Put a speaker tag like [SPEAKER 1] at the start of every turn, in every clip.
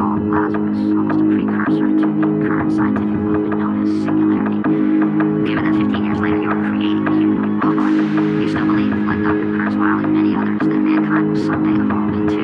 [SPEAKER 1] called Lazarus, almost a precursor to the current scientific movement known as singularity. Given that 15 years later you are creating you still believe, like Dr. Kurzweil and many others, that mankind will someday evolve into,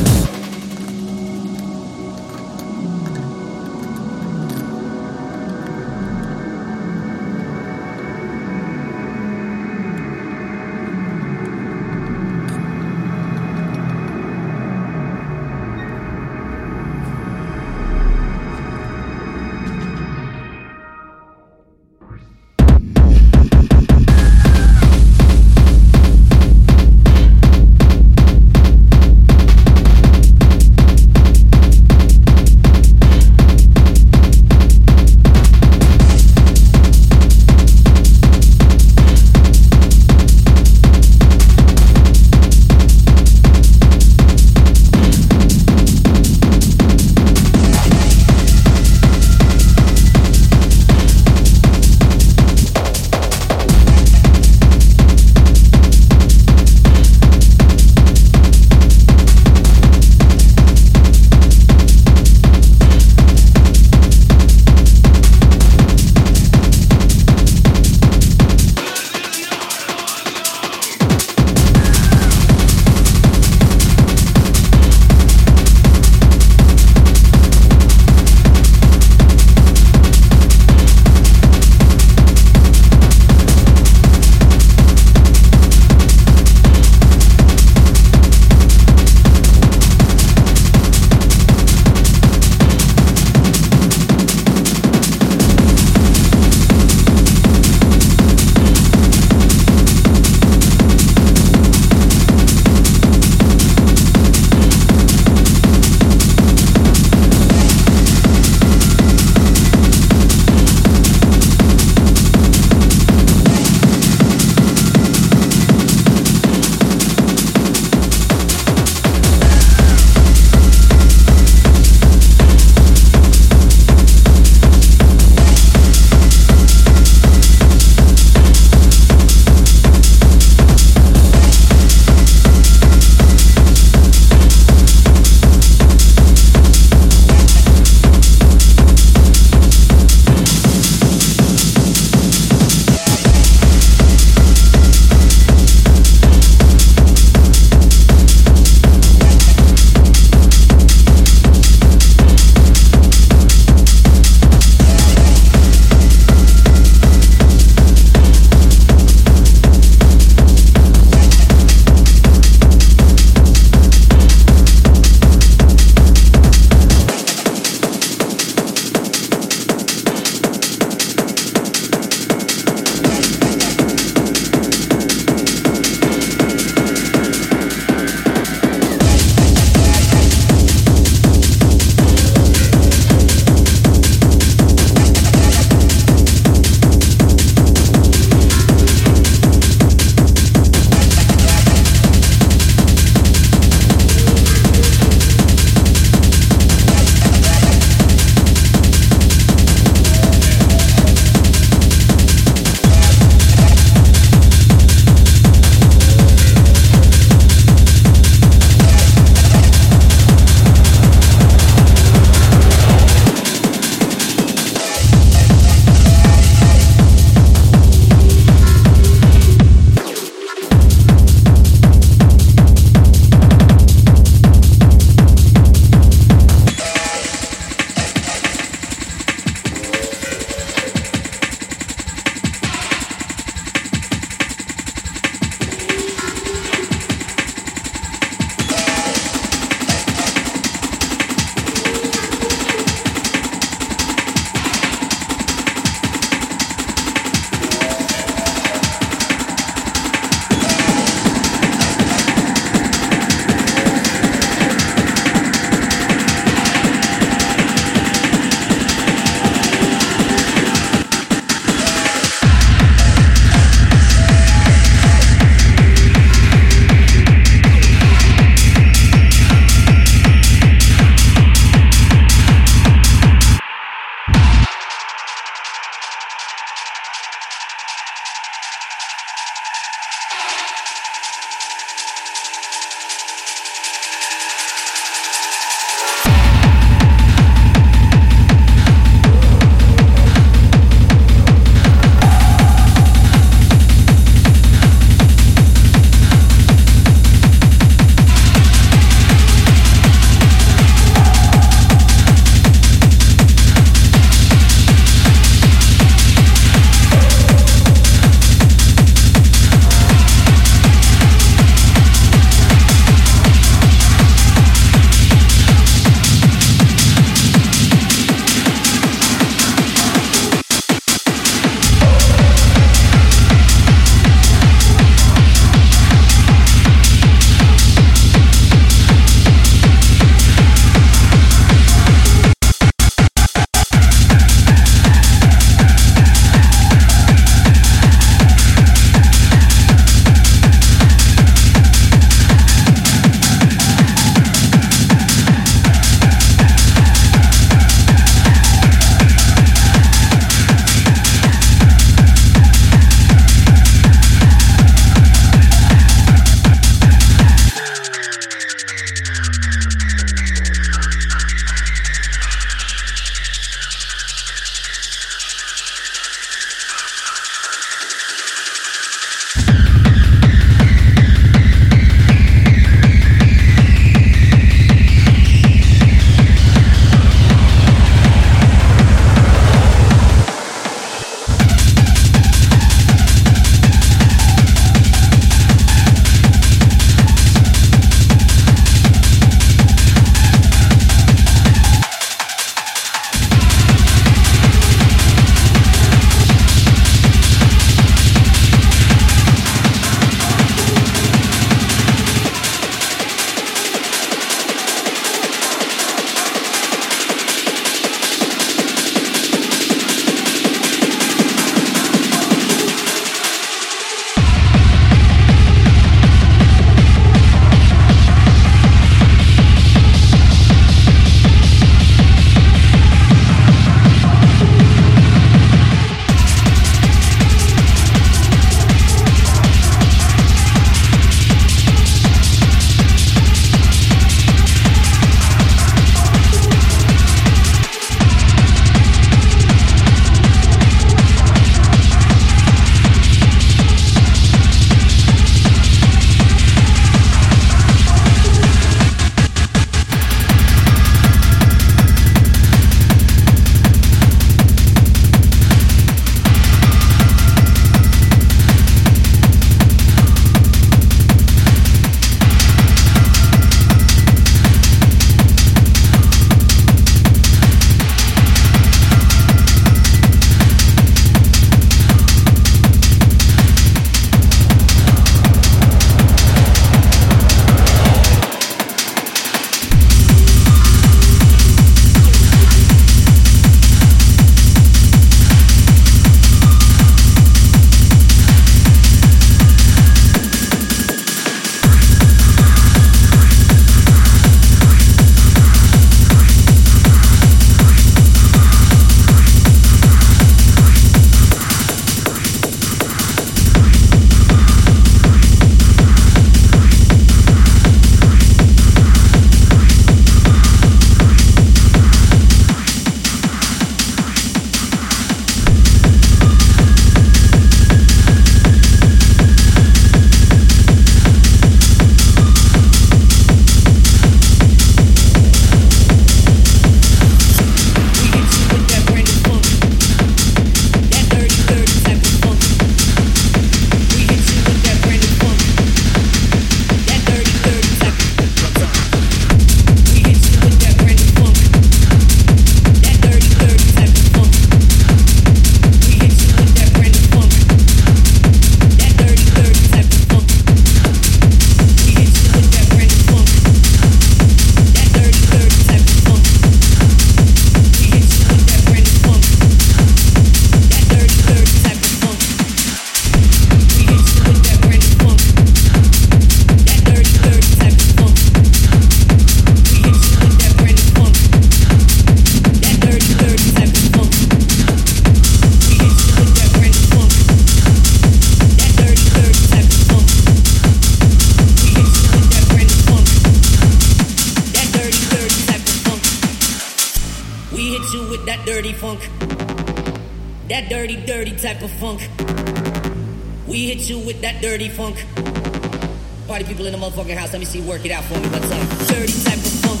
[SPEAKER 2] work it out for me one time. Dirty type of funk.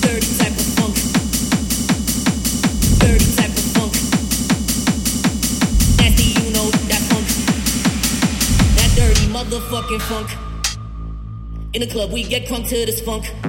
[SPEAKER 2] Dirty type of funk. Dirty type of funk. Nasty, you know that funk. That dirty motherfucking funk. In the club, we get crunk to this funk.